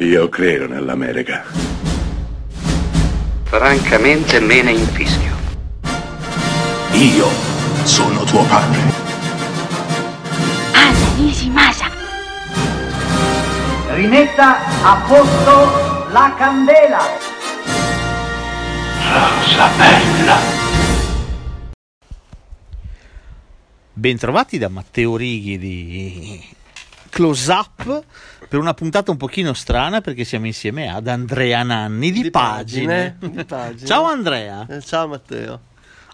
Io credo nell'America. Francamente me ne infischio. Io sono tuo padre. Anna Nishimasa. Rimetta a posto la candela. Rosa bella. Bentrovati da Matteo Righi di Close Up per una puntata un pochino strana perché siamo insieme ad Andrea Nanni di, Di pagine. pagine, di pagine. Ciao Andrea. Eh, Ciao Matteo.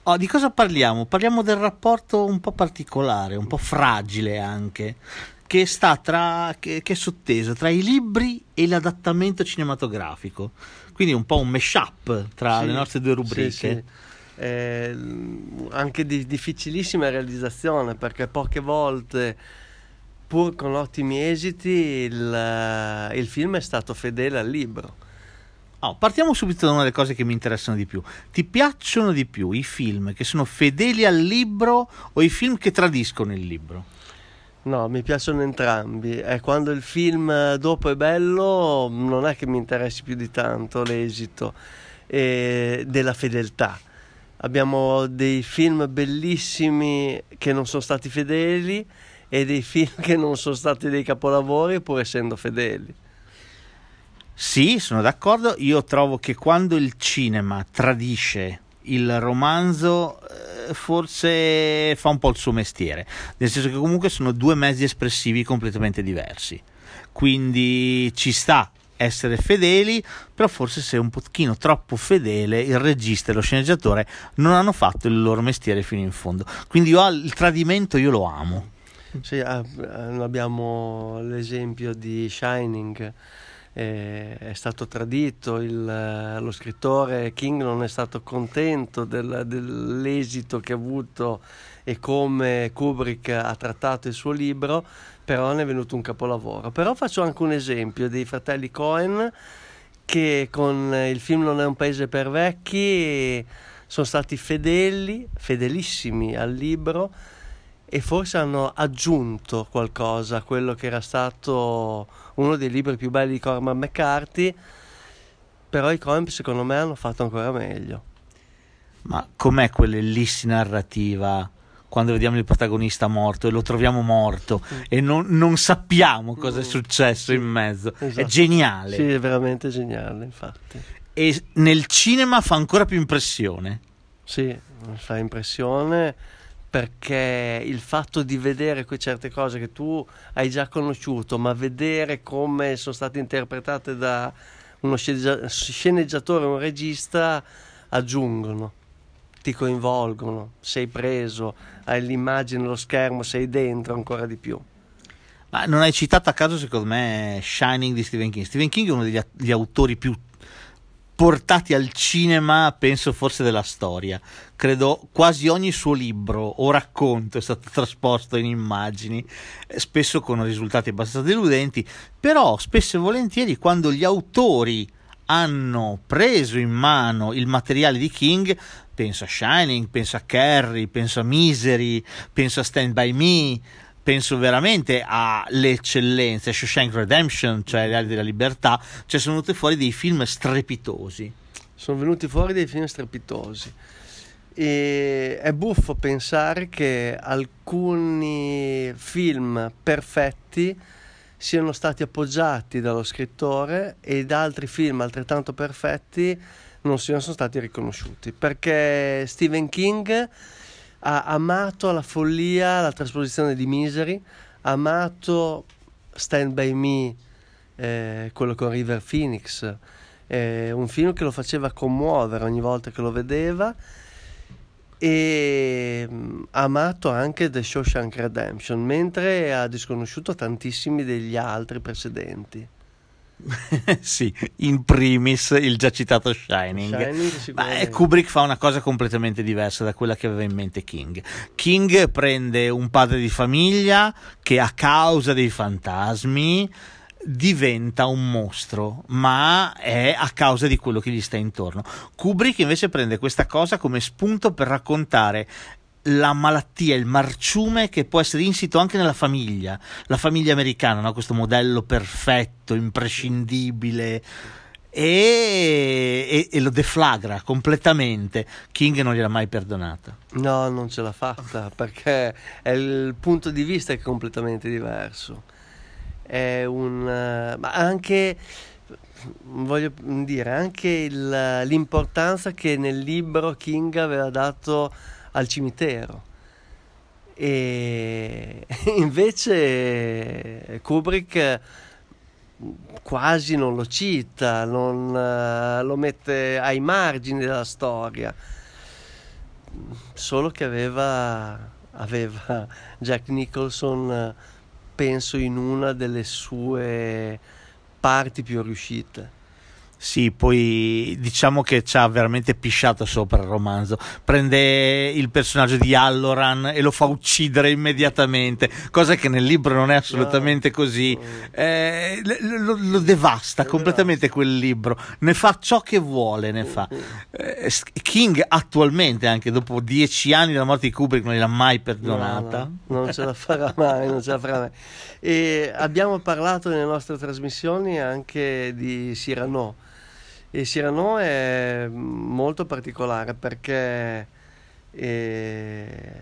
Oh, di cosa parliamo? Parliamo del rapporto un po' particolare, un po' fragile anche, che sta tra che, che è sotteso tra i libri e l'adattamento cinematografico. Quindi un po' un mashup tra Sì, le nostre due rubriche. sì, sì. Eh, anche di difficilissima realizzazione perché poche volte, pur con ottimi esiti, il, il film è stato fedele al libro. Oh, partiamo subito da una delle cose che mi interessano di più. Ti piacciono di più i film che sono fedeli al libro o i film che tradiscono il libro? No, mi piacciono entrambi. E quando il film eh, dopo è bello, non è che mi interessi più di tanto l'esito eh, della fedeltà. Abbiamo dei film bellissimi che non sono stati fedeli e dei film che non sono stati dei capolavori pur essendo fedeli. Sì, sono d'accordo. Io trovo che quando il cinema tradisce il romanzo, eh, forse fa un po' il suo mestiere, nel senso che comunque sono due mezzi espressivi completamente diversi. Quindi ci sta essere fedeli, però forse se un pochino troppo fedele, il regista e lo sceneggiatore non hanno fatto il loro mestiere fino in fondo. Quindi io il tradimento io lo amo. Sì, ah, eh, abbiamo l'esempio di Shining, eh, è stato tradito, il, eh, lo scrittore King non è stato contento del- dell'esito che ha avuto e come Kubrick ha trattato il suo libro, però ne è venuto un capolavoro. Però faccio anche un esempio dei fratelli Cohen che con il film Non è un paese per vecchi sono stati fedeli, fedelissimi al libro e forse hanno aggiunto qualcosa a quello che era stato uno dei libri più belli di Cormac McCarthy, però i Coen secondo me hanno fatto ancora meglio. Ma com'è quell'ellissi narrativa quando vediamo il protagonista morto e lo troviamo morto e non, non sappiamo cosa è Mm, successo sì, in mezzo? È esatto. geniale. Sì, è veramente geniale, infatti. E nel cinema fa ancora più impressione. Sì, fa impressione perché il fatto di vedere certe cose che tu hai già conosciuto, ma vedere come sono state interpretate da uno sceneggia- sceneggiatore un regista aggiungono, ti coinvolgono, sei preso, hai l'immagine, lo schermo, sei dentro ancora di più. Ma non hai citato a caso, secondo me, Shining di Stephen King. Stephen King è uno degli autori più portati al cinema, penso forse della storia. Credo quasi ogni suo libro o racconto è stato trasposto in immagini, eh, spesso con risultati abbastanza deludenti, però spesso e volentieri quando gli autori hanno preso in mano il materiale di King, penso a Shining, penso a Carrie, penso a Misery, penso a Stand By Me, penso veramente alle eccellenze, Shawshank Redemption, cioè Le ali della libertà, cioè sono venute fuori dei film strepitosi. sono venuti fuori dei film strepitosi. E è buffo pensare che alcuni film perfetti siano stati appoggiati dallo scrittore ed altri film altrettanto perfetti non siano stati riconosciuti perché Stephen King ha amato alla follia la trasposizione di Misery, ha amato Stand By Me, eh, quello con River Phoenix, eh, un film che lo faceva commuovere ogni volta che lo vedeva e mm, ha amato anche The Shawshank Redemption, mentre ha disconosciuto tantissimi degli altri precedenti. sì, in primis il già citato Shining. Shining Ma Kubrick fa una cosa completamente diversa da quella che aveva in mente King. King prende un padre di famiglia che a causa dei fantasmi diventa un mostro, ma è a causa di quello che gli sta intorno. Kubrick invece prende questa cosa come spunto per raccontare la malattia, il marciume che può essere insito anche nella famiglia, la famiglia americana, no? questo modello perfetto, imprescindibile. E, e, e, lo deflagra completamente. King non gliel'ha mai perdonata. No, non ce l'ha fatta perché il punto di vista è completamente diverso. È un. ma anche. Voglio dire, anche il, l'importanza che nel libro King aveva dato al cimitero. E invece Kubrick quasi non lo cita, non, uh, lo mette ai margini della storia, solo che aveva, aveva Jack Nicholson, penso, in una delle sue parti più riuscite. Sì, poi diciamo che ci ha veramente pisciato sopra il romanzo. Prende il personaggio di Alloran e lo fa uccidere immediatamente, cosa che nel libro non è assolutamente no. così. Eh, lo, lo, devasta completamente quel libro, ne fa ciò che vuole. Ne fa. Eh, King attualmente, anche dopo dieci anni dalla morte di Kubrick, non gliel'ha mai perdonata. No, no, non ce la farà mai, non ce la farà mai. E abbiamo parlato nelle nostre trasmissioni anche di Cyrano e Cyrano è molto particolare perché eh,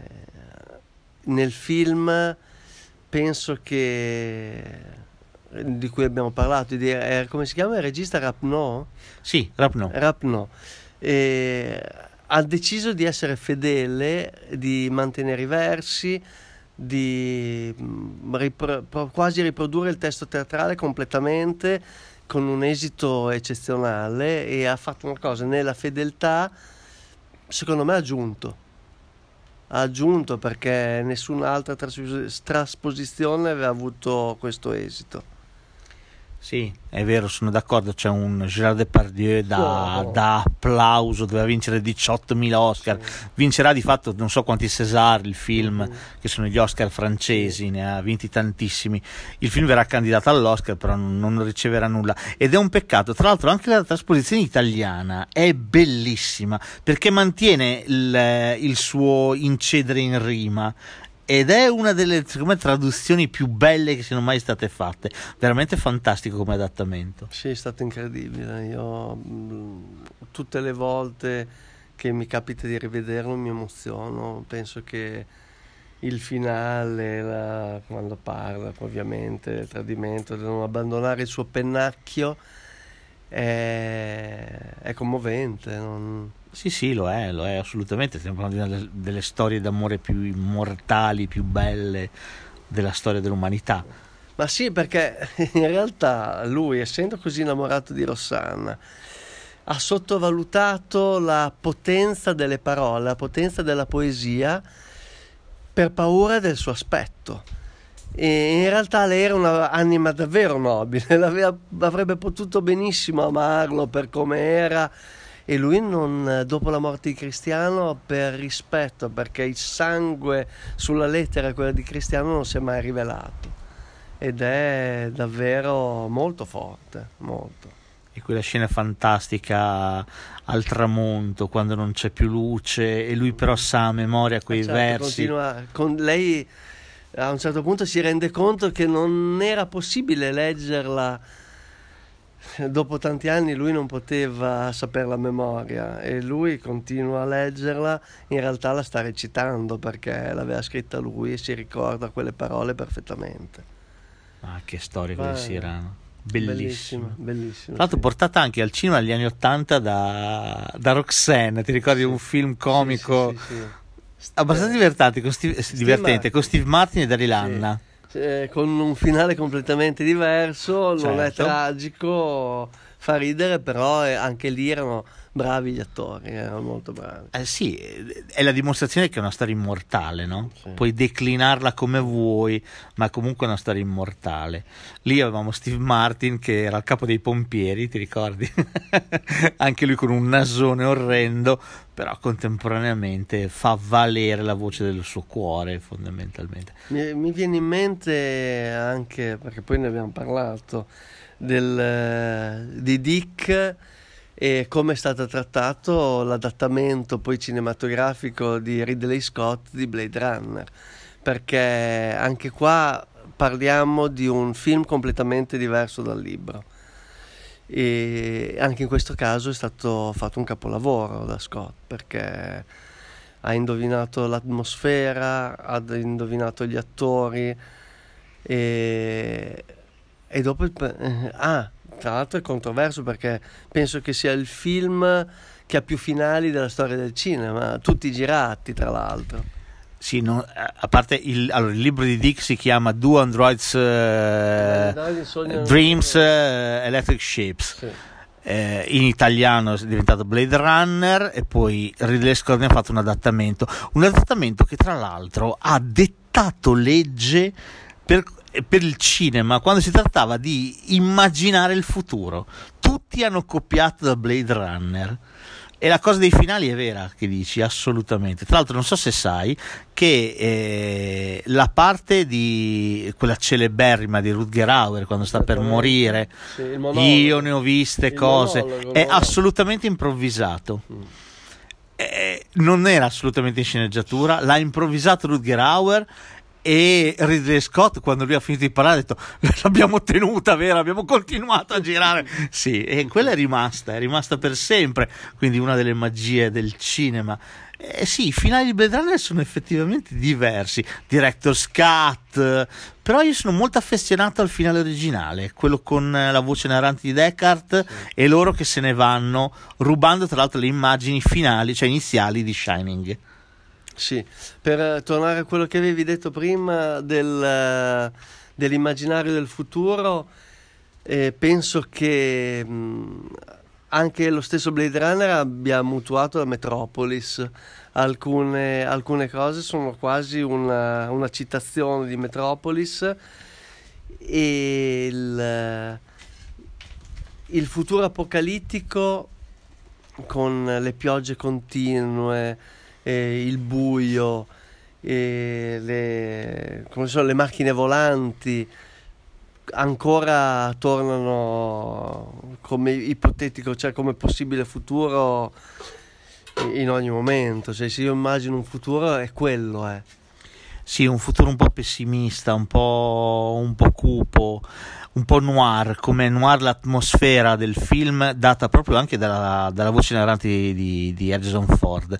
nel film penso che di cui abbiamo parlato, di, eh, come si chiama il regista Rapno? Sì, Rapno. Rapno. E ha deciso di essere fedele, di mantenere i versi, di mm, ripro- quasi riprodurre il testo teatrale completamente con un esito eccezionale e ha fatto una cosa nella fedeltà, secondo me ha aggiunto. Ha aggiunto perché nessun'altra trasposizione aveva avuto questo esito. Sì, è vero, sono d'accordo. C'è un Gérard Depardieu da, oh. da applauso, doveva vincere 18.000 Oscar. Sì. Vincerà di fatto non so quanti César, il film, mm. che sono gli Oscar francesi, ne ha vinti tantissimi. Il film verrà candidato all'Oscar, però non, non riceverà nulla. Ed è un peccato. Tra l'altro, anche la trasposizione italiana è bellissima perché mantiene il, il suo incedere in rima ed è una delle me, traduzioni più belle che siano mai state fatte. Veramente fantastico come adattamento. Sì, è stato incredibile. Io mm, tutte le volte che mi capita di rivederlo mi emoziono. Penso che il finale, la, quando parla ovviamente del tradimento, di non abbandonare il suo pennacchio, è, è commovente. Non sì, sì, lo è, lo è assolutamente. Stiamo parlando di una delle storie d'amore più immortali, più belle della storia dell'umanità. Ma sì, perché in realtà lui, essendo così innamorato di Rossana, ha sottovalutato la potenza delle parole, la potenza della poesia per paura del suo aspetto. E in realtà lei era un'anima davvero nobile, avrebbe potuto benissimo amarlo per come era e lui non, dopo la morte di Cristiano per rispetto perché il sangue sulla lettera quella di Cristiano non si è mai rivelato. Ed è davvero molto forte molto. E quella scena fantastica al tramonto quando non c'è più luce e lui però sa a memoria quei certo, versi. continua, con lei a un certo punto si rende conto che non era possibile leggerla dopo tanti anni lui non poteva sapere la memoria e lui continua a leggerla, in realtà la sta recitando perché l'aveva scritta lui e si ricorda quelle parole perfettamente. Ah, che storia quella di Sirano. Bellissima, bellissima. Tra l'altro, sì. portata anche al cinema negli anni Ottanta da, da, Roxanne. Ti ricordi sì. un film comico sì, abbastanza divertente con Steve, divertente, con Steve Martin e Daryl Lanna eh, con un finale completamente diverso, certo. non è certo. tragico, fa ridere, però anche lì erano bravi gli attori, erano molto bravi. Eh sì, è la dimostrazione che è una storia immortale, no? Sì. Puoi declinarla come vuoi, ma comunque è una storia immortale. Lì avevamo Steve Martin che era il capo dei pompieri, ti ricordi? Anche lui con un nasone orrendo, però contemporaneamente fa valere la voce del suo cuore fondamentalmente. Mi, mi viene in mente anche, perché poi ne abbiamo parlato, del, di Dick e come è stato trattato l'adattamento poi cinematografico di Ridley Scott di Blade Runner, perché anche qua parliamo di un film completamente diverso dal libro. E anche in questo caso è stato fatto un capolavoro da Scott perché ha indovinato l'atmosfera, ha indovinato gli attori e, e dopo il, eh, ah, tra l'altro è controverso perché penso che sia il film che ha più finali della storia del cinema, tutti girati tra l'altro. Sì, no, a parte il, allora, il, libro di Dick si chiama Do Androids uh, Dreams uh, Electric Ships. Sì. Eh, in italiano è diventato Blade Runner e poi Ridley Scott ne ha fatto un adattamento. Un adattamento che tra l'altro ha dettato legge per per il cinema quando si trattava di immaginare il futuro. Tutti hanno copiato da Blade Runner. E la cosa dei finali è vera, che dici, assolutamente. Tra l'altro, non so se sai che eh, la parte di quella celeberrima di Rutger Hauer quando sta per morire, sì, io ne ho viste il cose, monologo, è assolutamente improvvisato. Mm. Eh, non era assolutamente in sceneggiatura, l'ha improvvisato Rutger Hauer e Ridley Scott quando lui ha finito di parlare ha detto l'abbiamo tenuta vero abbiamo continuato a girare sì e quella è rimasta è rimasta per sempre quindi una delle magie del cinema eh sì, i finali di Blade Runner sono effettivamente diversi, Director's Cut, però io sono molto affezionato al finale originale, quello con la voce narrante di Deckard sì. e loro che se ne vanno, rubando tra l'altro le immagini finali, cioè iniziali di Shining. Sì, per eh, tornare a quello che avevi detto prima del, eh, dell'immaginario del futuro, eh, penso che mh, mm, anche lo stesso Blade Runner abbia mutuato la Metropolis. Alcune, alcune cose sono quasi una, una, citazione di Metropolis e il, il futuro apocalittico con le piogge continue eh, il buio, eh, le, come sono, le macchine volanti ancora tornano come ipotetico, cioè come possibile futuro in ogni momento. Cioè, se io immagino un futuro è quello, eh. Sì, un futuro un po' pessimista, un po', un po' cupo, un po' noir, come noir l'atmosfera del film data proprio anche dalla, dalla voce narrante di, di, Harrison Ford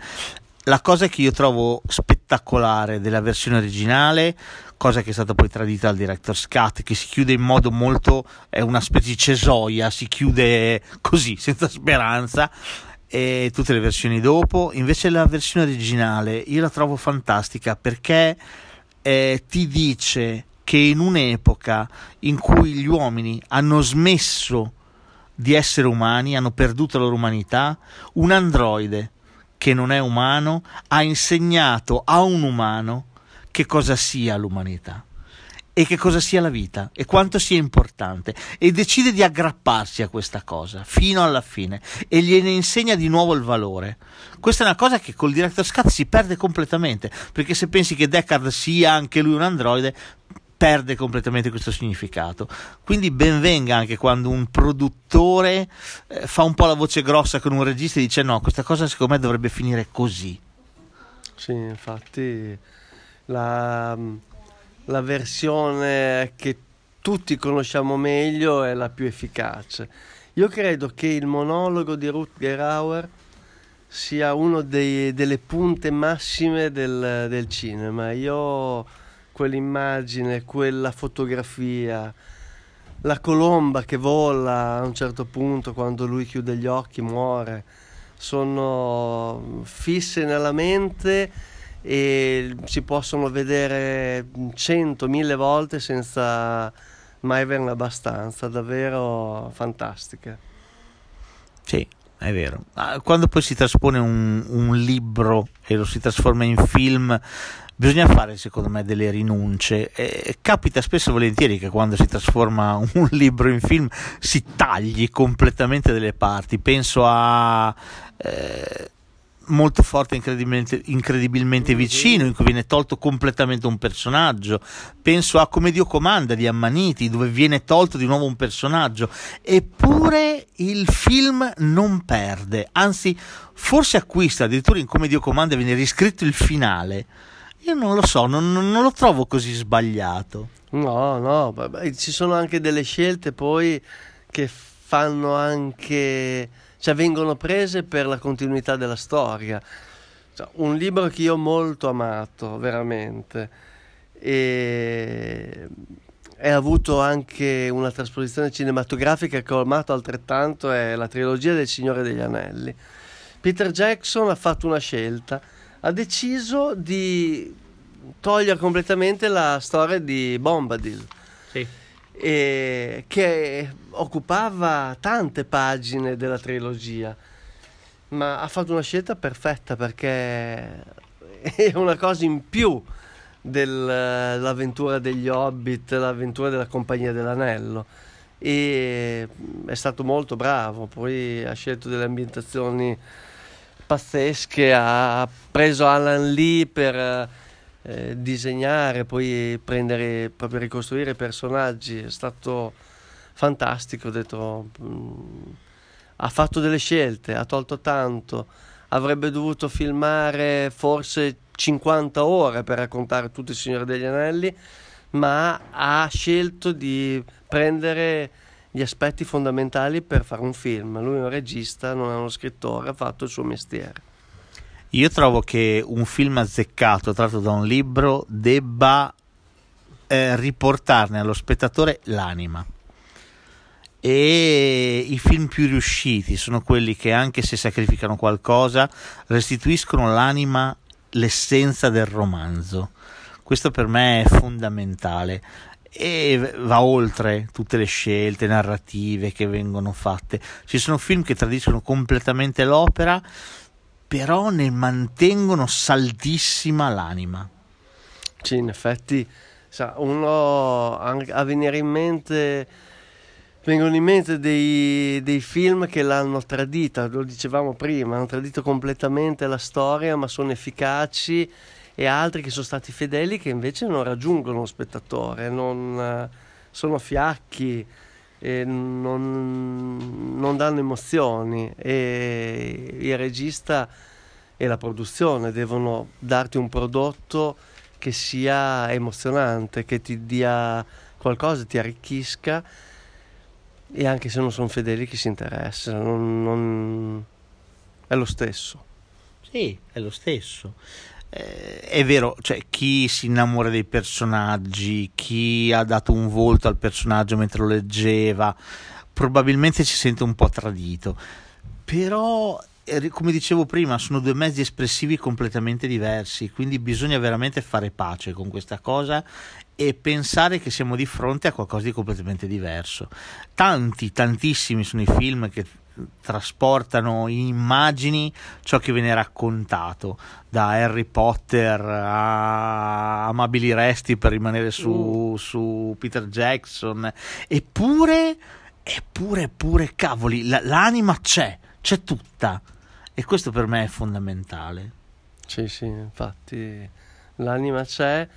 la cosa che io trovo spettacolare della versione originale, cosa che è stata poi tradita dal director's cut, che si chiude in modo molto, è una specie di cesoia, si chiude così, senza speranza, e tutte le versioni dopo. Invece la versione originale io la trovo fantastica perché eh, ti dice che in un'epoca in cui gli uomini hanno smesso di essere umani, hanno perduto la loro umanità, un androide che non è umano ha insegnato a un umano che cosa sia l'umanità e che cosa sia la vita e quanto sia importante e decide di aggrapparsi a questa cosa fino alla fine e gliene insegna di nuovo il valore. Questa è una cosa che col director cut si perde completamente perché se pensi che Deckard sia anche lui un androide perde completamente questo significato. Quindi benvenga anche quando un produttore eh, fa un po' la voce grossa con un regista e dice no, questa cosa secondo me dovrebbe finire così. Sì, infatti la, la versione che tutti conosciamo meglio è la più efficace. Io credo che il monologo di Rutger Hauer sia una delle punte massime del, del cinema. Io quell'immagine, quella fotografia, la colomba che vola a un certo punto quando lui chiude gli occhi, muore, sono fisse nella mente e si possono vedere cento, mille volte senza mai averne abbastanza, davvero fantastiche. Sì, è vero. Ah, quando poi si traspone un, un libro e lo si trasforma in film, bisogna fare secondo me delle rinunce e capita spesso e volentieri che quando si trasforma un libro in film si tagli completamente delle parti penso a eh, molto forte, incredibilmente, incredibilmente vicino, in cui viene tolto completamente un personaggio. Penso a Come Dio comanda di Ammaniti, dove viene tolto di nuovo un personaggio. Eppure il film non perde, anzi, forse acquista addirittura in Come Dio comanda viene riscritto il finale. Io non lo so, non, non lo trovo così sbagliato. No, no, vabbè, ci sono anche delle scelte poi che fanno anche, cioè vengono prese per la continuità della storia. Cioè, un libro che io ho molto amato, veramente, e ha avuto anche una trasposizione cinematografica che ho amato altrettanto, è la trilogia del Signore degli Anelli. Peter Jackson ha fatto una scelta, ha deciso di togliere completamente la storia di Bombadil. Sì. E che occupava tante pagine della trilogia, ma ha fatto una scelta perfetta perché è una cosa in più dell'avventura degli Hobbit, l'avventura della Compagnia dell'Anello e è stato molto bravo, poi ha scelto delle ambientazioni pazzesche, ha preso Alan Lee per eh, disegnare, poi prendere, proprio ricostruire personaggi, è stato fantastico, ho detto, mm, ha fatto delle scelte, ha tolto tanto, avrebbe dovuto filmare forse 50 ore per raccontare tutto il Signore degli Anelli, ma ha scelto di prendere gli aspetti fondamentali per fare un film. Lui è un regista, non è uno scrittore, ha fatto il suo mestiere. Io trovo che un film azzeccato tratto da un libro debba eh, riportarne allo spettatore l'anima. E i film più riusciti sono quelli che, anche se sacrificano qualcosa, restituiscono l'anima, l'essenza del romanzo. Questo per me è fondamentale e va oltre tutte le scelte narrative che vengono fatte. Ci sono film che tradiscono completamente l'opera però ne mantengono saldissima l'anima. Sì, in effetti, sa, uno a venire in mente vengono in mente dei, dei, film che l'hanno tradita, lo dicevamo prima, hanno tradito completamente la storia, ma sono efficaci e altri che sono stati fedeli che invece non raggiungono lo spettatore, non, sono fiacchi non, non danno emozioni e il regista e la produzione devono darti un prodotto che sia emozionante, che ti dia qualcosa, ti arricchisca e anche se non sono fedeli chi si interessa, non, non... è lo stesso. Sì, è lo stesso eh, è vero, cioè, chi si innamora dei personaggi, chi ha dato un volto al personaggio mentre lo leggeva, probabilmente si sente un po' tradito. Però, come dicevo prima, sono due mezzi espressivi completamente diversi, quindi bisogna veramente fare pace con questa cosa e pensare che siamo di fronte a qualcosa di completamente diverso. Tanti, tantissimi sono i film che trasportano in immagini ciò che viene raccontato da Harry Potter a Amabili Resti per rimanere su, mm. su Peter Jackson eppure eppure eppure cavoli la, l'anima c'è c'è tutta e questo per me è fondamentale. Sì sì infatti l'anima c'è.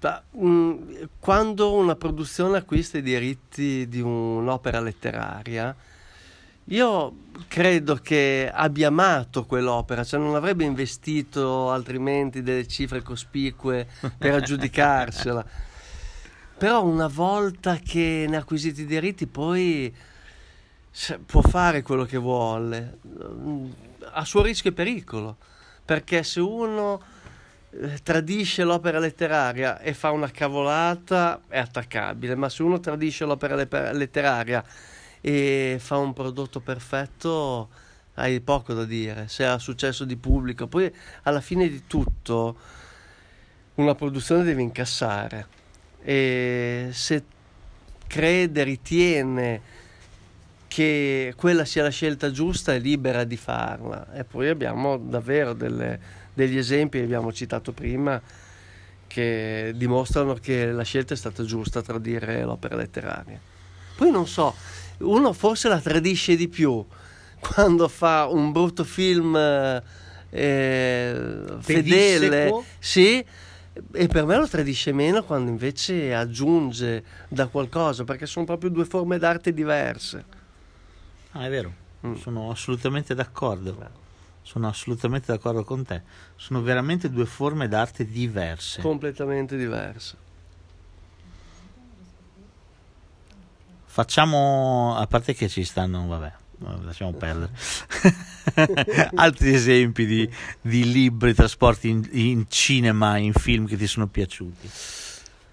Ma, mh, mm, quando una produzione acquista i diritti di un'opera letteraria io credo che abbia amato quell'opera, cioè non avrebbe investito altrimenti delle cifre cospicue per aggiudicarsela. Però una volta che ne ha acquisiti i diritti poi può fare quello che vuole, a suo rischio e pericolo, perché se uno eh, tradisce l'opera letteraria e fa una cavolata è attaccabile, ma se uno tradisce l'opera letteraria e fa un prodotto perfetto hai poco da dire se ha successo di pubblico. Poi alla fine di tutto una produzione deve incassare e se crede ritiene che quella sia la scelta giusta è libera di farla. E poi abbiamo davvero delle, degli esempi abbiamo citato prima che dimostrano che la scelta è stata giusta tradire l'opera letteraria. Poi non so uno forse la tradisce di più quando fa un brutto film eh, fedele, sì, e per me lo tradisce meno quando invece aggiunge da qualcosa, perché sono proprio due forme d'arte diverse. Ah, è vero, Mm. sono assolutamente d'accordo. Sono assolutamente d'accordo con te. Sono veramente due forme d'arte diverse. completamente diverse. Facciamo, a parte che ci stanno, vabbè, lasciamo perdere. Altri esempi di, di libri trasporti in, in cinema, in film che ti sono piaciuti.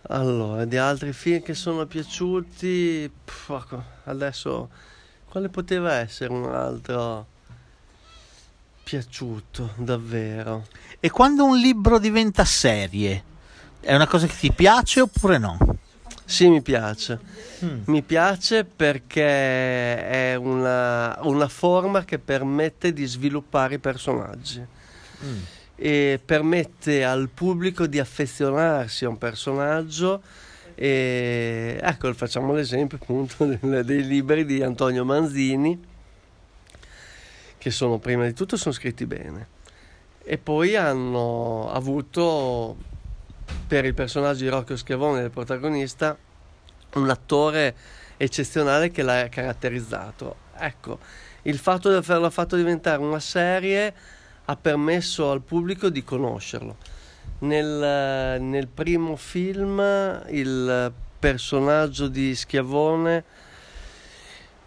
Allora, di altri film che sono piaciuti, pff, ecco, adesso quale poteva essere un altro piaciuto davvero? E quando un libro diventa serie, è una cosa che ti piace oppure no? Sì, mi piace. Mm. Mi piace perché è una, una forma che permette di sviluppare i personaggi Mm. e permette al pubblico di affezionarsi a un personaggio. E ecco, facciamo l'esempio appunto dei libri di Antonio Manzini, che sono prima di tutto sono scritti bene e poi hanno avuto per il personaggio di Rocco Schiavone, il protagonista, un attore eccezionale che l'ha caratterizzato. Ecco, il fatto di averlo fatto diventare una serie ha permesso al pubblico di conoscerlo. Nel, nel primo film il personaggio di Schiavone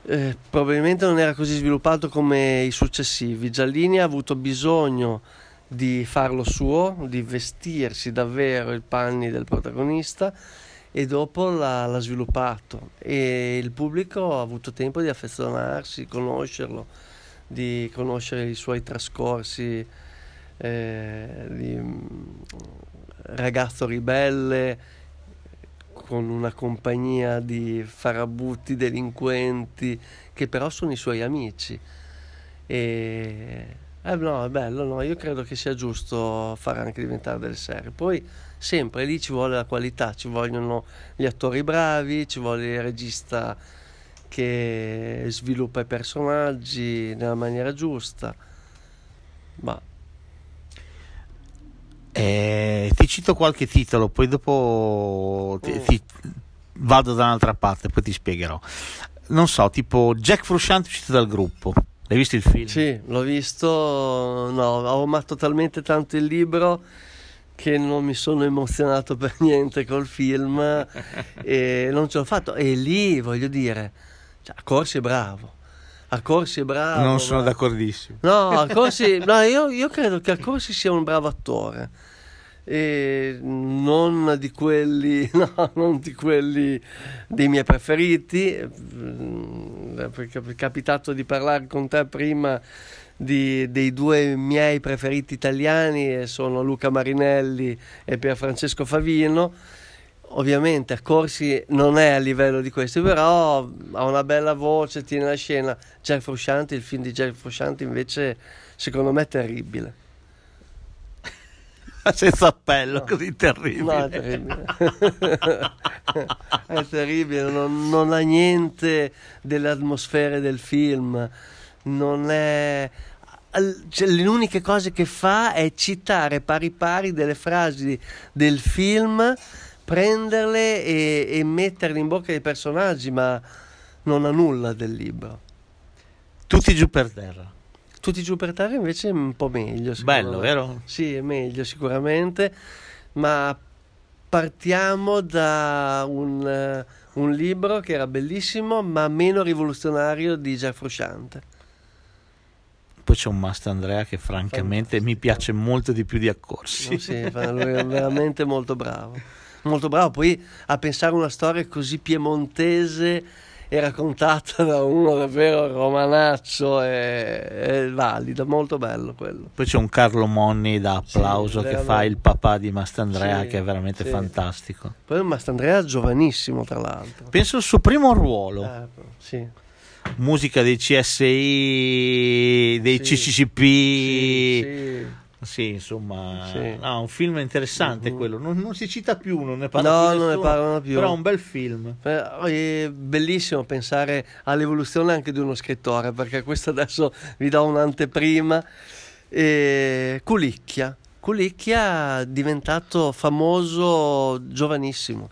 eh, probabilmente non era così sviluppato come i successivi. Giallini ha avuto bisogno di farlo suo, di vestirsi davvero i panni del protagonista e dopo l'ha, l'ha sviluppato e il pubblico ha avuto tempo di affezionarsi, conoscerlo, di conoscere i suoi trascorsi eh, di mm, ragazzo ribelle con una compagnia di farabutti delinquenti che però sono i suoi amici e eh, no, è bello, no? io credo che sia giusto fare anche diventare delle serie. Poi sempre lì ci vuole la qualità, ci vogliono gli attori bravi, ci vuole il regista che sviluppa i personaggi nella maniera giusta. Ma Eh, ti cito qualche titolo, poi dopo ti, ti- vado da un'altra parte, poi ti spiegherò. Non so, tipo Jack Frusciante uscito dal gruppo. L'hai visto il film? sì, l'ho visto, no, ho amato talmente tanto il libro che non mi sono emozionato per niente col film e non ce l'ho fatto. E lì voglio dire, cioè, Corsi è bravo. Accorsi è bravo. non sono ma- d'accordissimo. No, Accorsi, no io, io credo che Accorsi sia un bravo attore. E non di quelli, no, non di quelli dei miei preferiti, mm, perché è capitato di parlare con te prima di- dei due miei preferiti italiani, e sono Luca Marinelli e Pierfrancesco Favino. Ovviamente Accorsi non è a livello di questi, però ha una bella voce, tiene la scena. Jack Frusciante, il film di Jack Frusciante invece secondo me è terribile. Senza appello, così terribile. No, è terribile. è terribile, non, non ha niente delle atmosfere del film, non è... cioè, le uniche cose che fa è citare pari pari delle frasi del film, prenderle e, e metterle in bocca dei personaggi, ma non ha nulla del libro. Tutti giù per terra. Tutti giù per terra invece è un po' meglio. Bello, me. vero? Sì, è meglio sicuramente, ma partiamo da un, eh, un libro che era bellissimo ma meno rivoluzionario di Jack Frusciante. Poi c'è un Mastro Andrea che francamente mi piace molto di più di Accorsi. No, sì, è veramente molto bravo. Molto bravo, poi a pensare una storia così piemontese e raccontata da uno davvero romanaccio e, e valida, molto bello quello. Poi c'è un Carlo Monni da applauso Sì, che fa il papà di Mastandrea Sì, che è veramente sì. fantastico. Poi Mastandrea giovanissimo tra l'altro. Penso al suo primo ruolo, Eh, sì. musica dei CSI, dei Sì. CCCP. Sì, Sì, insomma, Sì. no, un film interessante Mhm. quello. Non, non si cita più, non ne parla No, più non ne parlano più. Però è un bel film. È bellissimo pensare all'evoluzione anche di uno scrittore, perché questo adesso vi do un'anteprima. E Culicchia. Culicchia è diventato famoso giovanissimo.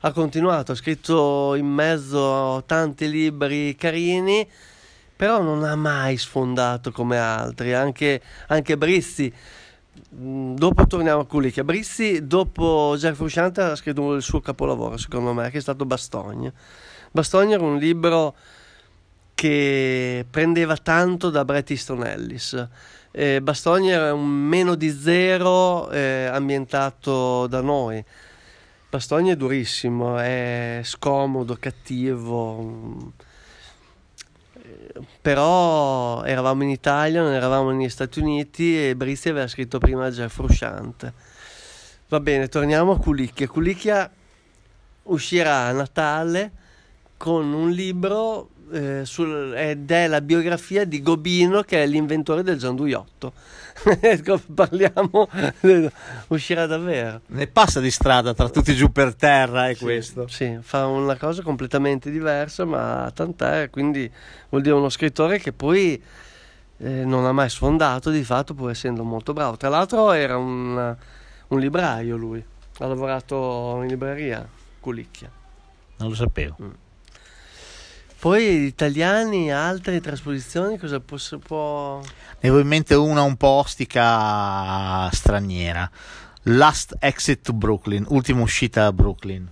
Ha continuato, ha scritto in mezzo tanti libri carini, però non ha mai sfondato come altri. Anche, anche Brizzi, mh, dopo torniamo a Culicchia. Brizzi, dopo Jack Frusciante, ha scritto il suo capolavoro, secondo me, che è stato Bastogne. Bastogne era un libro che prendeva tanto da Bret Easton Ellis. Eh, Bastogne era un meno di zero eh, ambientato da noi. Bastogne è durissimo, è scomodo, cattivo. Però eravamo in Italia, non eravamo negli Stati Uniti e Brizzi aveva scritto prima Jeff Frusciante. Va bene, torniamo a Culicchia. Culicchia uscirà a Natale con un libro eh, sul- ed è la biografia di Gobino che è l'inventore del gianduiotto. Ecco, Parliamo, uscirà davvero. Ne passa di strada tra tutti giù per terra e questo. Sì, fa una cosa completamente diversa, ma tant'è, quindi vuol dire uno scrittore che poi eh, non ha mai sfondato di fatto, pur essendo molto bravo. Tra l'altro era un, un libraio lui, ha lavorato in libreria, Culicchia. Non lo sapevo. Poi italiani, altre trasposizioni, cosa può... può... Ne avevo in mente una un po' ostica straniera. Last Exit to Brooklyn, ultima uscita a Brooklyn.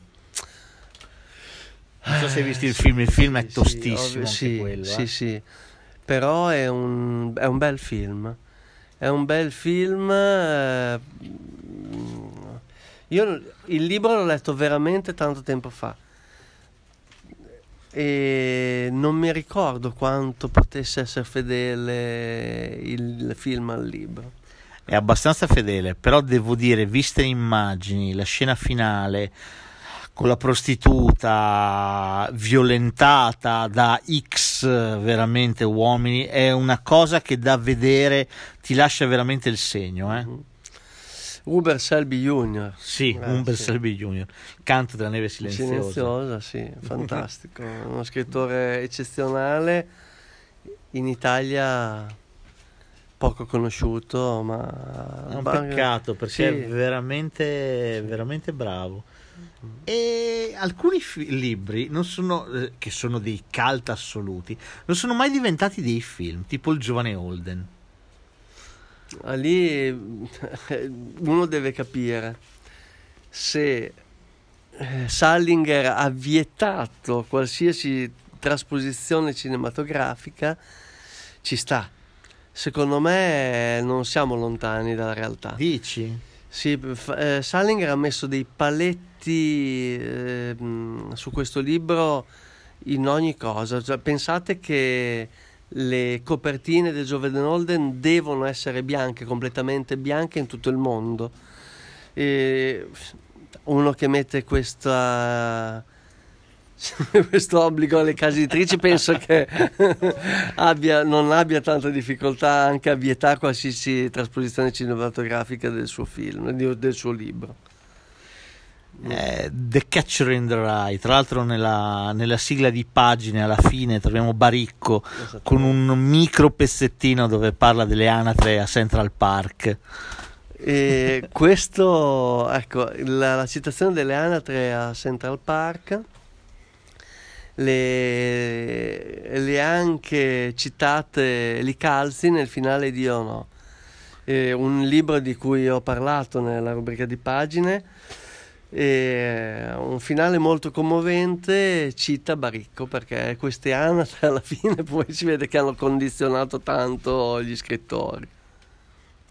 Non so se hai visto il film, il film è tostissimo. sì, quello, sì, eh. sì. Però è un, è un bel film. È un bel film. eh, Io il libro l'ho letto veramente tanto tempo fa. E non mi ricordo quanto potesse essere fedele il film al libro. È abbastanza fedele, però devo dire, viste le immagini, la scena finale con la prostituta violentata da X veramente uomini, è una cosa che da vedere ti lascia veramente il segno. Eh? Uber Selby Jr. Sì, Eh, Humber sì. Selby Jr., Canto della neve silenziosa. Silenziosa, sì, fantastico. Uno scrittore eccezionale, in Italia poco conosciuto, ma... È un peccato perché sì. è veramente, veramente bravo. E alcuni fi- libri non sono, eh, che sono dei cult assoluti, non sono mai diventati dei film, tipo il giovane Holden. Ah, lì uno deve capire se eh, Salinger ha vietato qualsiasi trasposizione cinematografica, ci sta. Secondo me non siamo lontani dalla realtà. Dici? Sì, eh, Salinger ha messo dei paletti eh, su questo libro in ogni cosa. Cioè, pensate che le copertine del Giovane Holden devono essere bianche, completamente bianche in tutto il mondo. E uno che mette questa questo obbligo alle case editrici penso che abbia, non abbia tanta difficoltà anche a vietare qualsiasi trasposizione cinematografica del suo film, del suo libro. Eh, the Catcher in the Rye, tra l'altro nella, nella sigla di pagine alla fine troviamo Baricco con un micro pezzettino dove parla delle anatre a Central Park. E questo, ecco, la, la citazione delle anatre a Central Park le, le anche citate Licalzi nel finale di Io no, Eh, un libro di cui ho parlato nella rubrica di pagine. E un finale molto commovente cita Baricco perché queste anatre alla fine poi si vede che hanno condizionato tanto gli scrittori.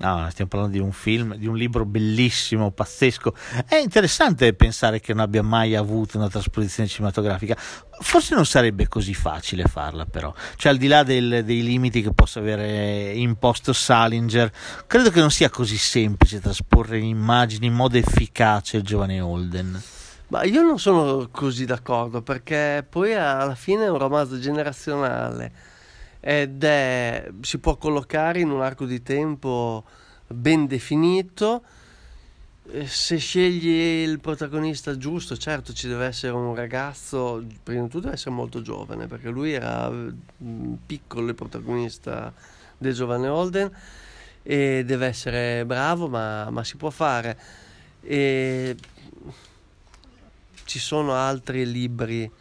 No, stiamo parlando di un film, di un libro bellissimo, pazzesco. È interessante pensare che non abbia mai avuto una trasposizione cinematografica. Forse non sarebbe così facile farla, però. Cioè, al di là del- dei limiti che possa avere imposto Salinger, credo che non sia così semplice trasporre in immagini in modo efficace il giovane Holden. Ma io non sono così d'accordo perché poi alla fine è un romanzo generazionale ed è, si può collocare in un arco di tempo ben definito. Eh, Se scegli il protagonista giusto, certo ci deve essere un ragazzo, prima di tutto deve essere molto giovane perché lui era mm, piccolo il protagonista del giovane Holden e deve essere bravo, ma, ma si può fare. E ci sono altri libri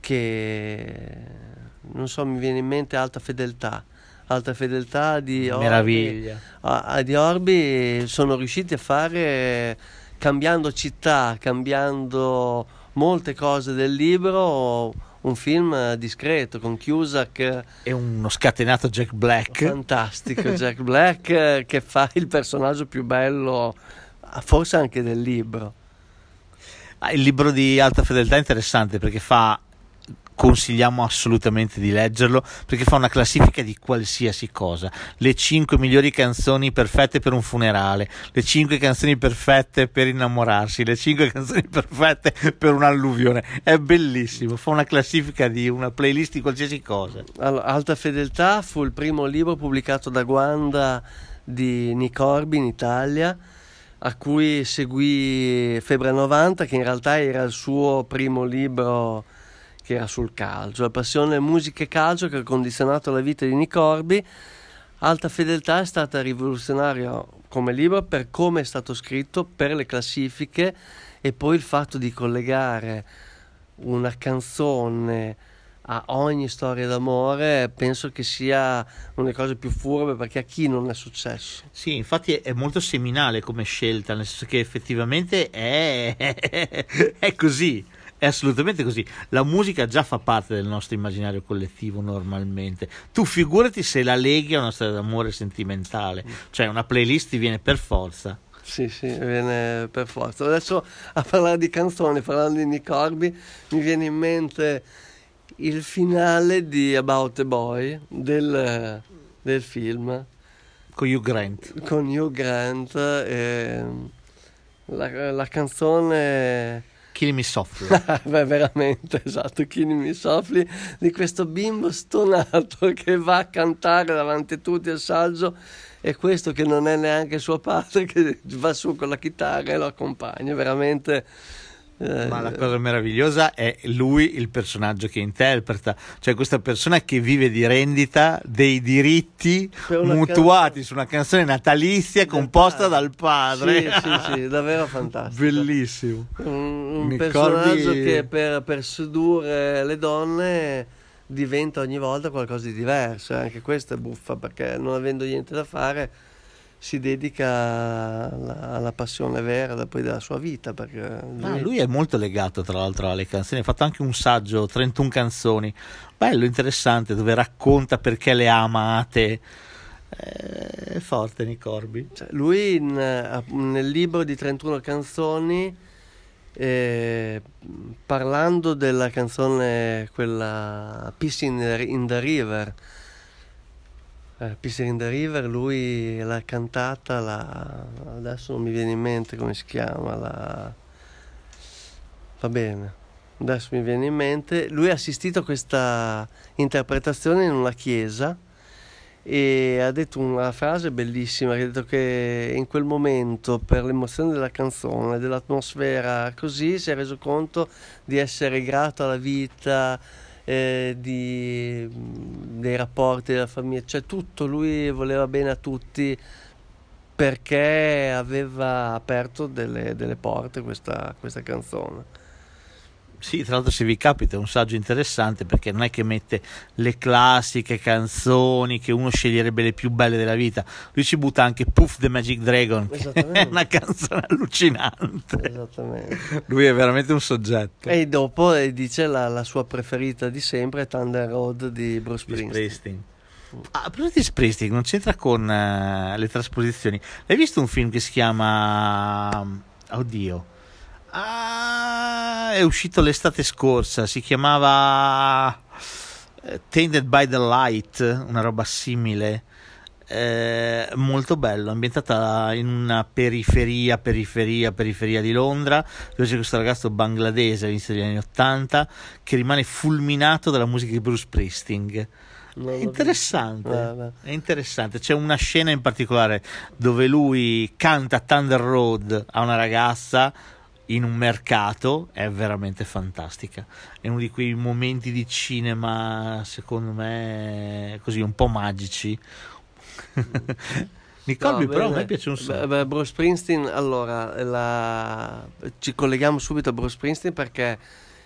che non so, mi viene in mente Alta Fedeltà. Alta Fedeltà di Orbi, Meraviglia. a- a- di Orbi sono riusciti a fare cambiando città, cambiando molte cose del libro, un film discreto con Cusack E uno scatenato Jack Black. fantastico, Jack Black eh, che fa il personaggio più bello forse anche del libro. Ah, il libro di alta fedeltà è interessante perché fa consigliamo assolutamente di leggerlo perché fa una classifica di qualsiasi cosa. Le 5 migliori canzoni perfette per un funerale le 5 canzoni perfette per innamorarsi le 5 canzoni perfette per un'alluvione. È bellissimo fa una classifica di una playlist di qualsiasi cosa. Allora, Alta Fedeltà fu il primo libro pubblicato da Guanda di Nick Orbi in Italia, a cui seguì Febbre 90, che in realtà era il suo primo libro che era sul calcio, la passione musica e calcio che ha condizionato la vita di Nick Orbi. Alta Fedeltà è stata rivoluzionaria come libro per come è stato scritto, per le classifiche e poi il fatto di collegare una canzone a ogni storia d'amore penso che sia una delle cose più furbe perché a chi non è successo. Sì, infatti è molto seminale come scelta, nel senso che effettivamente è, è così, è assolutamente così. La musica già fa parte del nostro immaginario collettivo normalmente. Tu figurati se la leghi a una storia d'amore sentimentale, cioè una playlist ti viene per forza. sì sì viene per forza adesso a parlare di canzoni parlando di Nick Orby mi viene in mente il finale di About a Boy del, del film Con Hugh Grant. con Hugh Grant e la, la canzone Killing Me Softly. Beh, veramente, esatto, Chini mi soffli di questo bimbo stonato che va a cantare davanti a tutti al saggio e questo che non è neanche suo padre che va su con la chitarra e lo accompagna, veramente... eh, Ma la cosa meravigliosa è lui il personaggio che interpreta, cioè questa persona che vive di rendita dei diritti mutuati su una canzone natalizia Del composta padre. dal padre. Sì, sì, sì, davvero fantastico. Bellissimo. Un, un personaggio ricordi- che per, per sedurre le donne diventa ogni volta qualcosa di diverso. e Anche questo è buffa perché non avendo niente da fare si dedica alla, alla passione vera da poi della sua vita. Perché Ah, lui è molto legato tra l'altro alle canzoni, ha fatto anche un saggio, 31 canzoni, bello, interessante, dove racconta perché le ha amate. Eh, È forte Nick Corby. Cioè, lui in, eh, nel libro di 31 canzoni, eh, parlando della canzone, quella Peace in the, in the River, eh, Peace in the River, lui l'ha cantata, la, adesso non mi viene in mente come si chiama, la, va bene, adesso mi viene in mente, lui ha assistito a questa interpretazione in una chiesa e ha detto una frase bellissima, ha detto che in quel momento per l'emozione della canzone, dell'atmosfera così, si è reso conto di essere grato alla vita, eh, di- dei rapporti della famiglia, cioè tutto, lui voleva bene a tutti perché aveva aperto delle, delle porte questa, questa canzone. Sì, tra l'altro se vi capita è un saggio interessante perché non è che mette le classiche canzoni che uno sceglierebbe le più belle della vita, lui ci butta anche Puff the Magic Dragon, che è una canzone allucinante. Esattamente. Lui è veramente un soggetto. E dopo eh, dice la, la sua preferita di sempre Thunder Road di Bruce Di Springsteen. Springsteen. Ah, a proposito di Springsteen, non c'entra con eh, le trasposizioni. Hai visto un film che si chiama. Oddio. Ah, è uscito l'estate scorsa. Si chiamava. eh, Tainted by the Light, una roba simile. Eh, molto bello, ambientata in una periferia, periferia, periferia di Londra, dove c'è questo ragazzo bangladese all'inizio degli anni Ottanta che rimane fulminato dalla musica di Bruce. Non È interessante, beh. è interessante. C'è una scena in particolare dove lui canta Thunder Road a una ragazza in un mercato, è veramente fantastica. È uno di quei momenti di cinema, secondo me, così un po' magici. Nicole No, però a me piace un sacco. Beh, Bruce Springsteen, allora, la- ci colleghiamo subito a Bruce Springsteen perché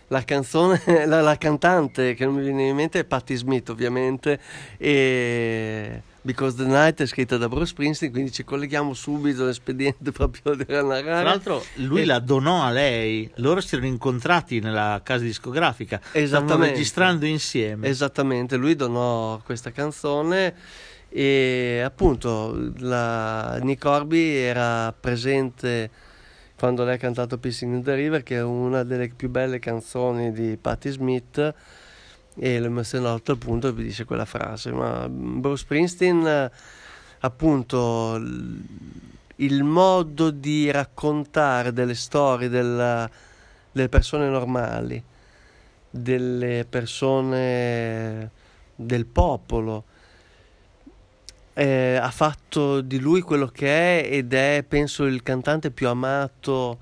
la canzone, la, la cantante che non mi viene in mente è Patti Smith ovviamente e Because the Night è scritta da Bruce Springsteen, quindi ci colleghiamo subito all'espediente proprio della Tra narrare. l'altro lui E- la donò a lei, loro si erano incontrati nella casa discografica, stavano registrando insieme. Esattamente, lui donò questa canzone e appunto la Nick Orby era presente quando lei ha cantato Pissing in the River, che è una delle più belle canzoni di Patti Smith e lo emozionò a tal punto che dice quella frase. Ma Bruce Springsteen, eh, appunto, il modo di raccontare delle storie della- delle persone normali, delle persone del popolo, eh, ha fatto di lui quello che è ed è, penso, il cantante più amato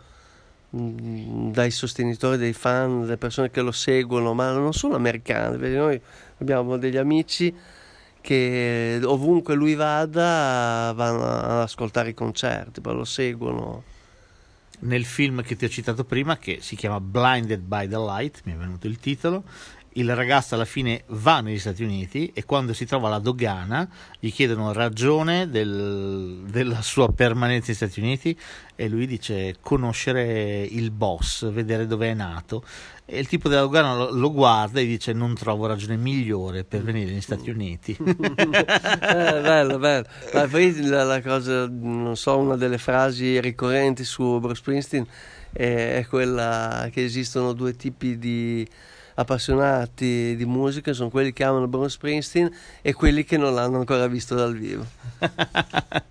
dai sostenitori, dei fan, delle persone che lo seguono, ma non solo americani, perché noi abbiamo degli amici che ovunque lui vada vanno ad ascoltare i concerti, poi lo seguono. Nel film che ti ho citato prima, che si chiama Blinded by the Light, mi è venuto il titolo, il ragazzo alla fine va negli Stati Uniti e quando si trova alla dogana gli chiedono ragione del- della sua permanenza negli Stati Uniti e lui dice conoscere il boss, vedere dove è nato e il tipo della dogana lo, lo guarda e dice non trovo ragione migliore per venire negli Stati Uniti. Eh, bello, bello. Ma poi la, la cosa, non so, una delle frasi ricorrenti su Bruce Springsteen è, è quella che esistono due tipi di appassionati di musica, sono quelli che amano Bruce Springsteen e quelli che non l'hanno ancora visto dal vivo. Tra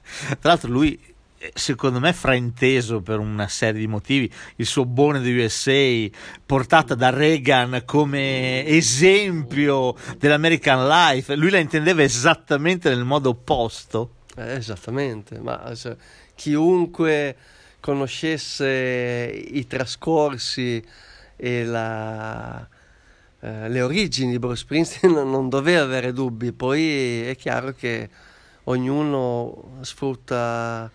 l'altro lui eh, secondo me frainteso per una serie di motivi, il suo in the USA portata da Reagan come esempio dell'American Life, lui la intendeva esattamente nel modo opposto. Eh, esattamente, ma cioè, chiunque conoscesse i trascorsi e la, eh, le origini di Bruce Springsteen non doveva avere dubbi, poi è chiaro che ognuno sfrutta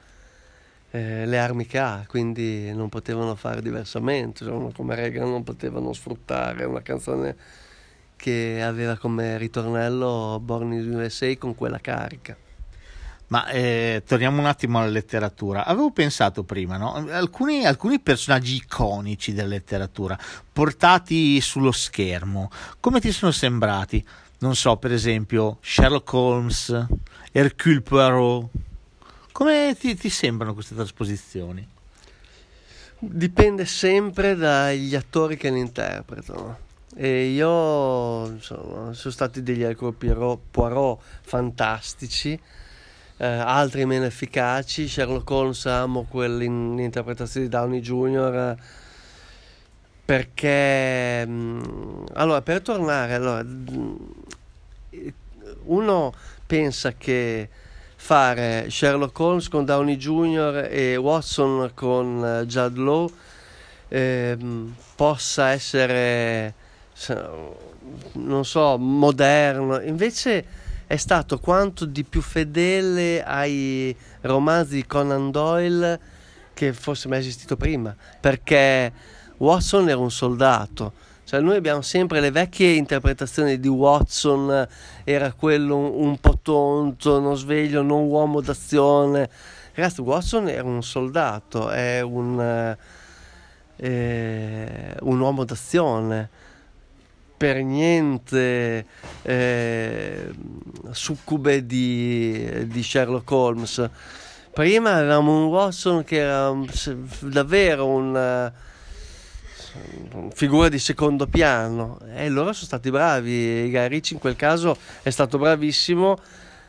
eh, le armi che ha, quindi non potevano fare diversamente, cioè, come Reagan non potevano sfruttare una canzone che aveva come ritornello Born in USA con quella carica. Ma eh, torniamo un attimo alla letteratura. Avevo pensato prima, no? alcuni, alcuni personaggi iconici della letteratura portati sullo schermo, come ti sono sembrati? Non so, per esempio, Sherlock Holmes, Hercule Poirot. Come ti, ti sembrano queste trasposizioni? Dipende sempre dagli attori che li interpretano. E io insomma, sono stati degli Hercule Poirot, Poirot fantastici, eh, altri meno efficaci. Sherlock Holmes amo quell'interpretazione di Downey Jr. eh, perché mh, allora per tornare allora, mh, uno pensa che fare Sherlock Holmes con Downey Jr. e Watson con eh, Judd Law ehm, possa essere non so moderno invece è stato quanto di più fedele ai romanzi di Conan Doyle che fosse mai esistito prima perché Watson era un soldato cioè noi abbiamo sempre le vecchie interpretazioni di Watson era quello un, po' tonto, non sveglio, non uomo d'azione. Ragazzi, Watson era un soldato, è un, eh, un uomo d'azione. Per niente eh, succube di, di Sherlock Holmes. Prima avevamo un Watson che era davvero un eh, figura di secondo piano e loro sono stati bravi Guy Ritchie in quel caso è stato bravissimo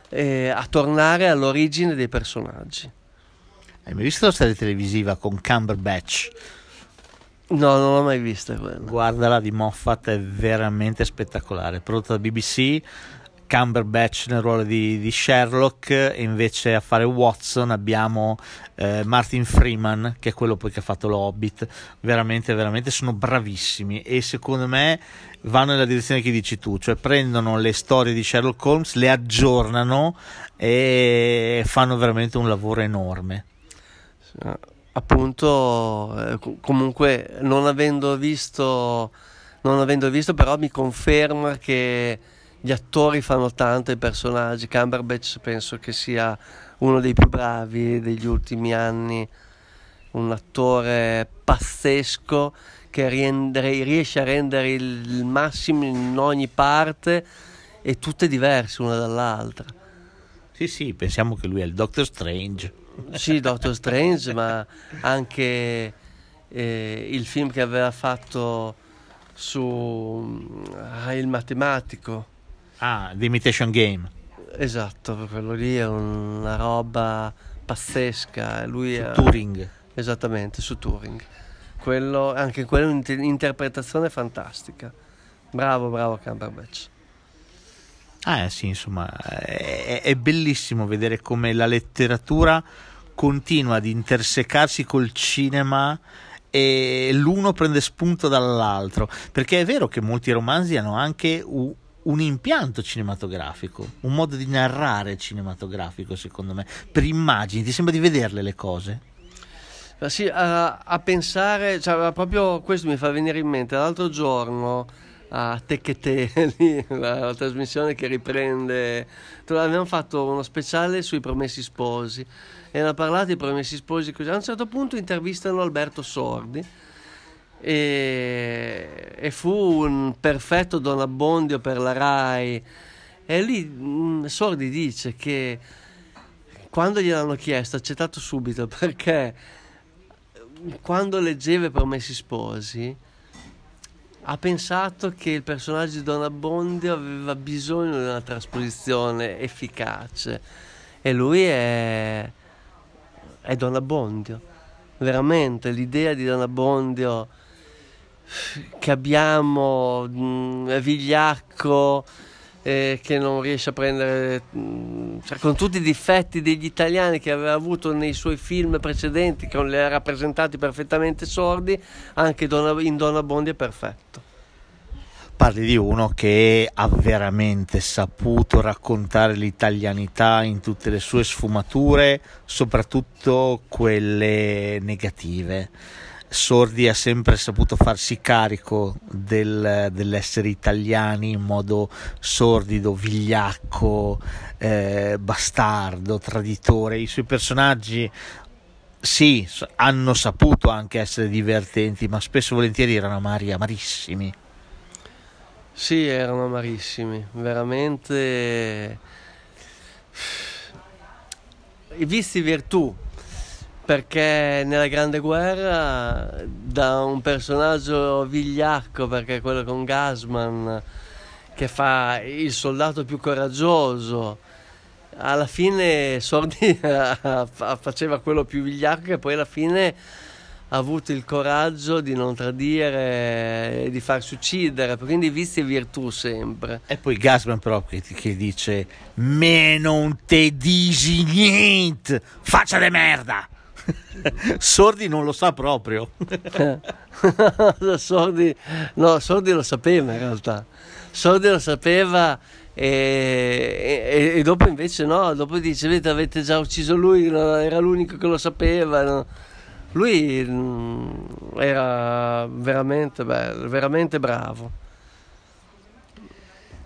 eh, a tornare all'origine dei personaggi Hai mai visto la serie televisiva con Cumberbatch? No non l'ho mai vista quella. Guardala di Moffat, è veramente spettacolare. Prodotta da BBC, Cumberbatch nel ruolo di, di, Sherlock e invece a fare Watson abbiamo eh, Martin Freeman che è quello poi che ha fatto lo Hobbit veramente veramente sono bravissimi. E secondo me vanno nella direzione che dici tu cioè prendono le storie di Sherlock Holmes le aggiornano e fanno veramente un lavoro enorme appunto eh, comunque non avendo visto non avendo visto però mi conferma che gli attori fanno tanto i personaggi. Cumberbatch penso che sia uno dei più bravi degli ultimi anni. Un attore pazzesco che riendere, riesce a rendere il massimo in ogni parte e tutte diverse una dall'altra. Sì sì pensiamo che lui è il Doctor Strange sì Doctor Strange ma anche eh, il film che aveva fatto su ah, il matematico. Ah, The Imitation Game. Esatto, quello lì è una roba pazzesca. Lui su è, Turing. Esattamente, su Turing. Quello, anche quella è un'interpretazione fantastica. Bravo, bravo Cumberbatch. Ah, eh, sì, insomma, è, è bellissimo vedere come la letteratura continua ad intersecarsi col cinema e l'uno prende spunto dall'altro, perché è vero che molti romanzi hanno anche un, un impianto cinematografico, un modo di narrare cinematografico, secondo me, per immagini, ti sembra di vederle le cose? Sì, a, a pensare, cioè, proprio questo mi fa venire in mente, l'altro giorno a Te Te, la, la, trasmissione che riprende, abbiamo fatto uno speciale sui promessi sposi. E hanno parlato di promessi sposi così. A un certo punto intervistano Alberto Sordi e, e fu un perfetto Don Abbondio per la RAI. E lì mm, Sordi dice che quando gliel'hanno chiesto ha accettato subito perché quando leggeva Promessi Sposi ha pensato che il personaggio di Don Abbondio aveva bisogno di una trasposizione efficace e lui è è Don Abbondio. Veramente l'idea di Don Abbondio che abbiamo, mh, mm, vigliacco, eh, che non riesce a prendere, mm, cioè, con tutti i difetti degli italiani che aveva avuto nei suoi film precedenti, che li ha rappresentati perfettamente sordi, anche in Don Abbondio è perfetto parli di uno che ha veramente saputo raccontare l'italianità in tutte le sue sfumature, soprattutto quelle negative. Sordi ha sempre saputo farsi carico del, dell'essere italiani in modo sordido, vigliacco, eh, bastardo, traditore. I suoi personaggi sì, hanno saputo anche essere divertenti, ma spesso e volentieri erano amari, amarissimi. Sì, erano amarissimi, veramente visti virtù, perché nella Grande Guerra da un personaggio vigliacco, perché è quello con Gasman, che fa il soldato più coraggioso, alla fine Sordi faceva quello più vigliacco e poi alla fine ha avuto il coraggio di non tradire e di farsi uccidere, quindi vizi e virtù sempre. E poi Gasman però che, che dice me non te disi niente, faccia de merda. Sordi non lo sa proprio. Sordi, no, Sordi lo sapeva in realtà. Sordi lo sapeva e, e, e dopo invece no, dopo dice, vedete avete già ucciso lui, era l'unico che lo sapeva. No? Lui mm, era veramente bello, veramente bravo.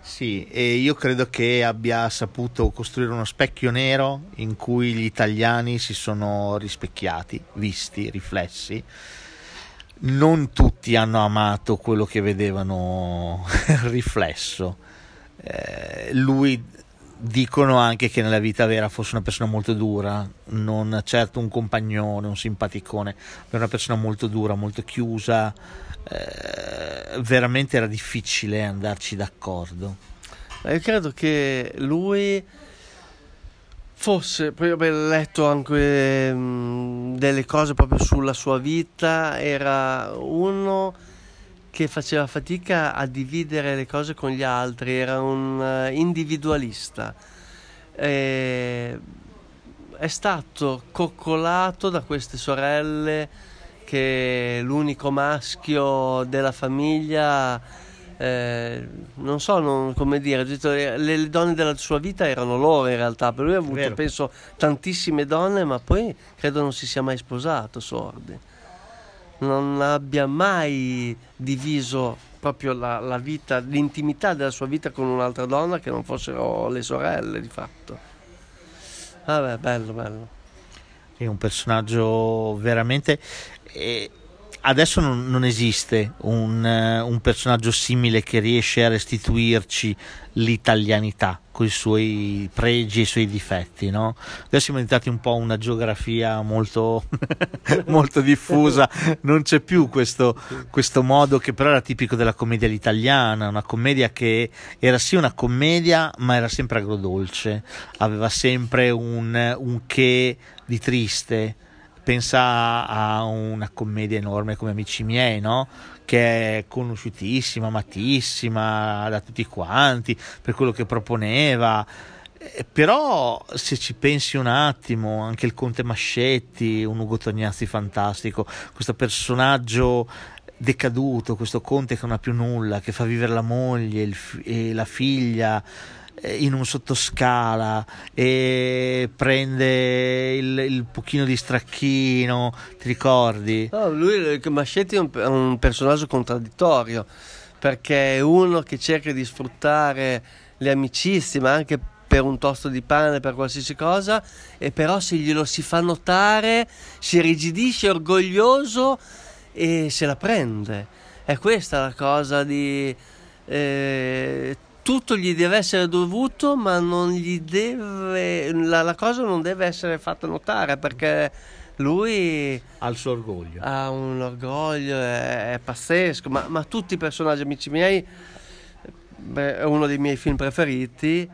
Sì, e io credo che abbia saputo costruire uno specchio nero in cui gli italiani si sono rispecchiati, visti, riflessi. Non tutti hanno amato quello che vedevano riflesso. Eh, lui dicono anche che nella vita vera fosse una persona molto dura, non certo un compagnone, un simpaticone, ma una persona molto dura, molto chiusa, eh, veramente era difficile andarci d'accordo. Io credo che lui fosse, poi ho letto anche mh, delle cose proprio sulla sua vita, era uno che faceva fatica a dividere le cose con gli altri, era un eh, individualista. E è stato coccolato da queste sorelle che l'unico maschio della famiglia eh, non so non, come dire, le, le, donne della sua vita erano loro in realtà, per lui ha avuto Vero. penso tantissime donne, ma poi credo non si sia mai sposato Sordi. Non abbia mai diviso proprio la, la vita, l'intimità della sua vita con un'altra donna che non fossero le sorelle di fatto. Vabbè, bello, bello. È un personaggio veramente. eh, adesso non, non esiste un, eh, un personaggio simile che riesce a restituirci l'italianità con i suoi pregi e i suoi difetti. No? Adesso siamo diventati un po' una geografia molto, molto diffusa, non c'è più questo, questo modo che però era tipico della commedia all'italiana, una commedia che era sì una commedia, ma era sempre agrodolce, aveva sempre un, un che di triste pensa a una commedia enorme come Amici miei, no? che è conosciutissima, amatissima da tutti quanti per quello che proponeva. Eh, Però se ci pensi un attimo, anche il Conte Mascetti, un Ugo Tognazzi fantastico, questo personaggio decaduto, questo conte che non ha più nulla, che fa vivere la moglie il e la figlia in un sottoscala e prende il, il pochino di stracchino, ti ricordi? No, lui, Mascetti è un, un personaggio contraddittorio perché è uno che cerca di sfruttare le amicizie, ma anche per un tosto di pane, per qualsiasi cosa, e però se glielo si fa notare si rigidisce, orgoglioso e se la prende. È questa la cosa di... eh, tutto gli deve essere dovuto, ma non gli deve... La, la cosa non deve essere fatta notare perché lui Al suo orgoglio. ha un orgoglio, è, è pazzesco, ma, ma tutti i personaggi amici miei, beh, è uno dei miei film preferiti,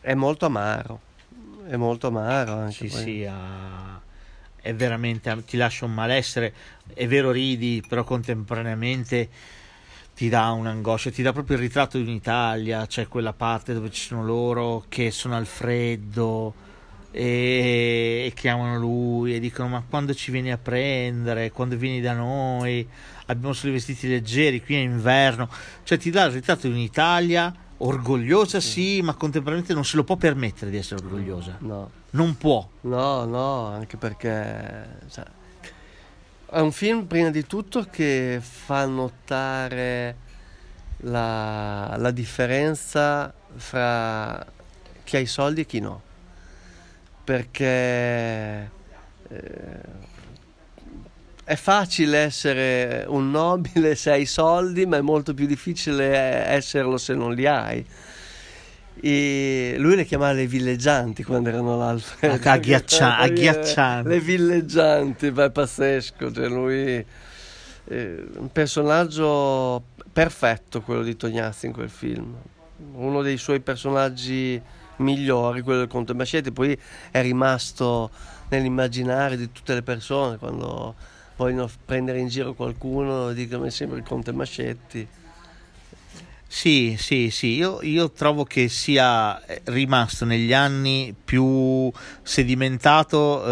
è molto amaro, è molto amaro anche. Sì, sì, ha- è veramente, ti lascia un malessere, è vero ridi, però contemporaneamente ti dà un'angoscia, ti dà proprio il ritratto di un'Italia, c'è quella parte dove ci sono loro che sono al freddo e, e chiamano lui e dicono ma quando ci vieni a prendere, quando vieni da noi, abbiamo solo i vestiti leggeri, qui è inverno, cioè ti dà il ritratto di un'Italia orgogliosa sì, ma contemporaneamente non se lo può permettere di essere orgogliosa, No, non può. no, no, anche perché cioè, è un film prima di tutto che fa notare la, la differenza fra chi ha i soldi e chi no. Perché eh, è facile essere un nobile se hai i soldi, ma è molto più difficile esserlo se non li hai. E lui le chiamava le villeggianti quando erano al freddo. Agghiaccia- agghiaccianti. Le villeggianti, beh, è pazzesco. Cioè lui, eh, un personaggio perfetto quello di Tognazzi in quel film. Uno dei suoi personaggi migliori, quello del Conte Mascetti, poi è rimasto nell'immaginario di tutte le persone quando vogliono prendere in giro qualcuno dicono "Mi sembra il Conte Mascetti. Sì, sì, sì, io, io trovo che sia eh, rimasto negli anni più sedimentato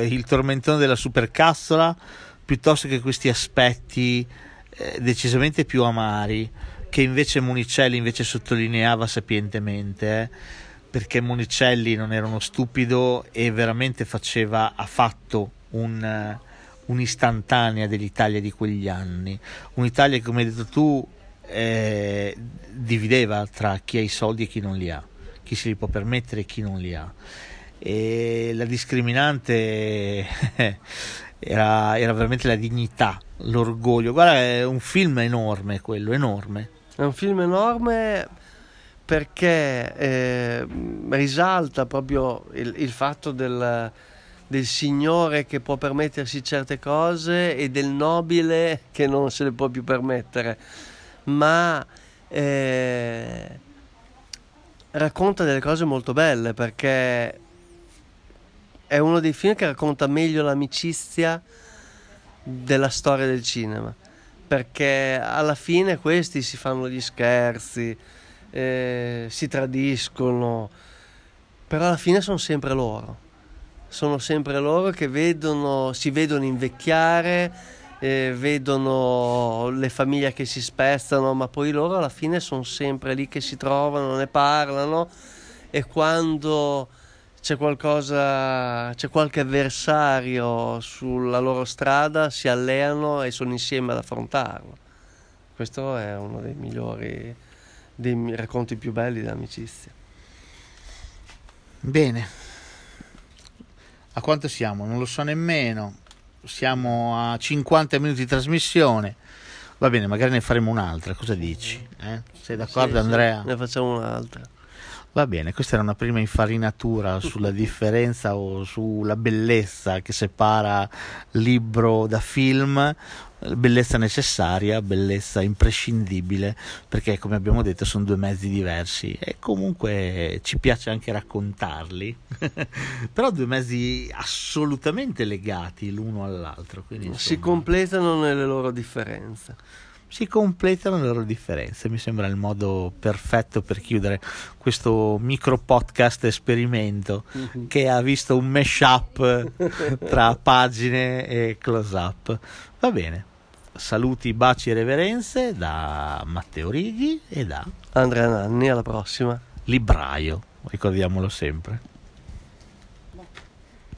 eh, il tormentone della supercazzola piuttosto che questi aspetti eh, decisamente più amari che invece Monicelli invece sottolineava sapientemente eh, perché Monicelli non era uno stupido e veramente faceva, ha fatto un, eh, un'istantanea dell'Italia di quegli anni, un'Italia come hai detto tu eh, divideva tra chi ha i soldi e chi non li ha, chi se li può permettere e chi non li ha. E la discriminante era, era veramente la dignità, l'orgoglio. Guarda, è un film enorme quello, enorme. È un film enorme perché eh, risalta proprio il, il fatto del, del signore che può permettersi certe cose e del nobile che non se le può più permettere, ma eh, racconta delle cose molto belle perché è uno dei film che racconta meglio l'amicizia della storia del cinema perché alla fine questi si fanno gli scherzi, eh, si tradiscono, però alla fine sono sempre loro, sono sempre loro che vedono, si vedono invecchiare, eh, vedono le famiglie che si spezzano, ma poi loro alla fine sono sempre lì che si trovano, ne parlano e quando c'è qualcosa, c'è qualche avversario sulla loro strada, si alleano e sono insieme ad affrontarlo. Questo è uno dei migliori dei racconti più belli dell'amicizia. Bene. A quanto siamo? Non lo so nemmeno. Siamo a 50 minuti di trasmissione. Va bene, magari ne faremo un'altra. Cosa dici? Eh? Sei d'accordo, sì, Andrea? Sì, ne facciamo un'altra. Va bene, questa era una prima infarinatura sulla differenza o sulla bellezza che separa libro da film, bellezza necessaria, bellezza imprescindibile, perché come abbiamo detto sono due mezzi diversi e comunque ci piace anche raccontarli, però due mezzi assolutamente legati l'uno all'altro. Quindi. Si completano nelle loro differenze si completano le loro differenze. Mi sembra il modo perfetto per chiudere questo micro podcast esperimento mm-hmm. che ha visto un mashup tra pagine e close up. Va bene. Saluti, baci e reverenze da Matteo Righi e da Andrea Nanni. Alla prossima. Libraio, ricordiamolo sempre.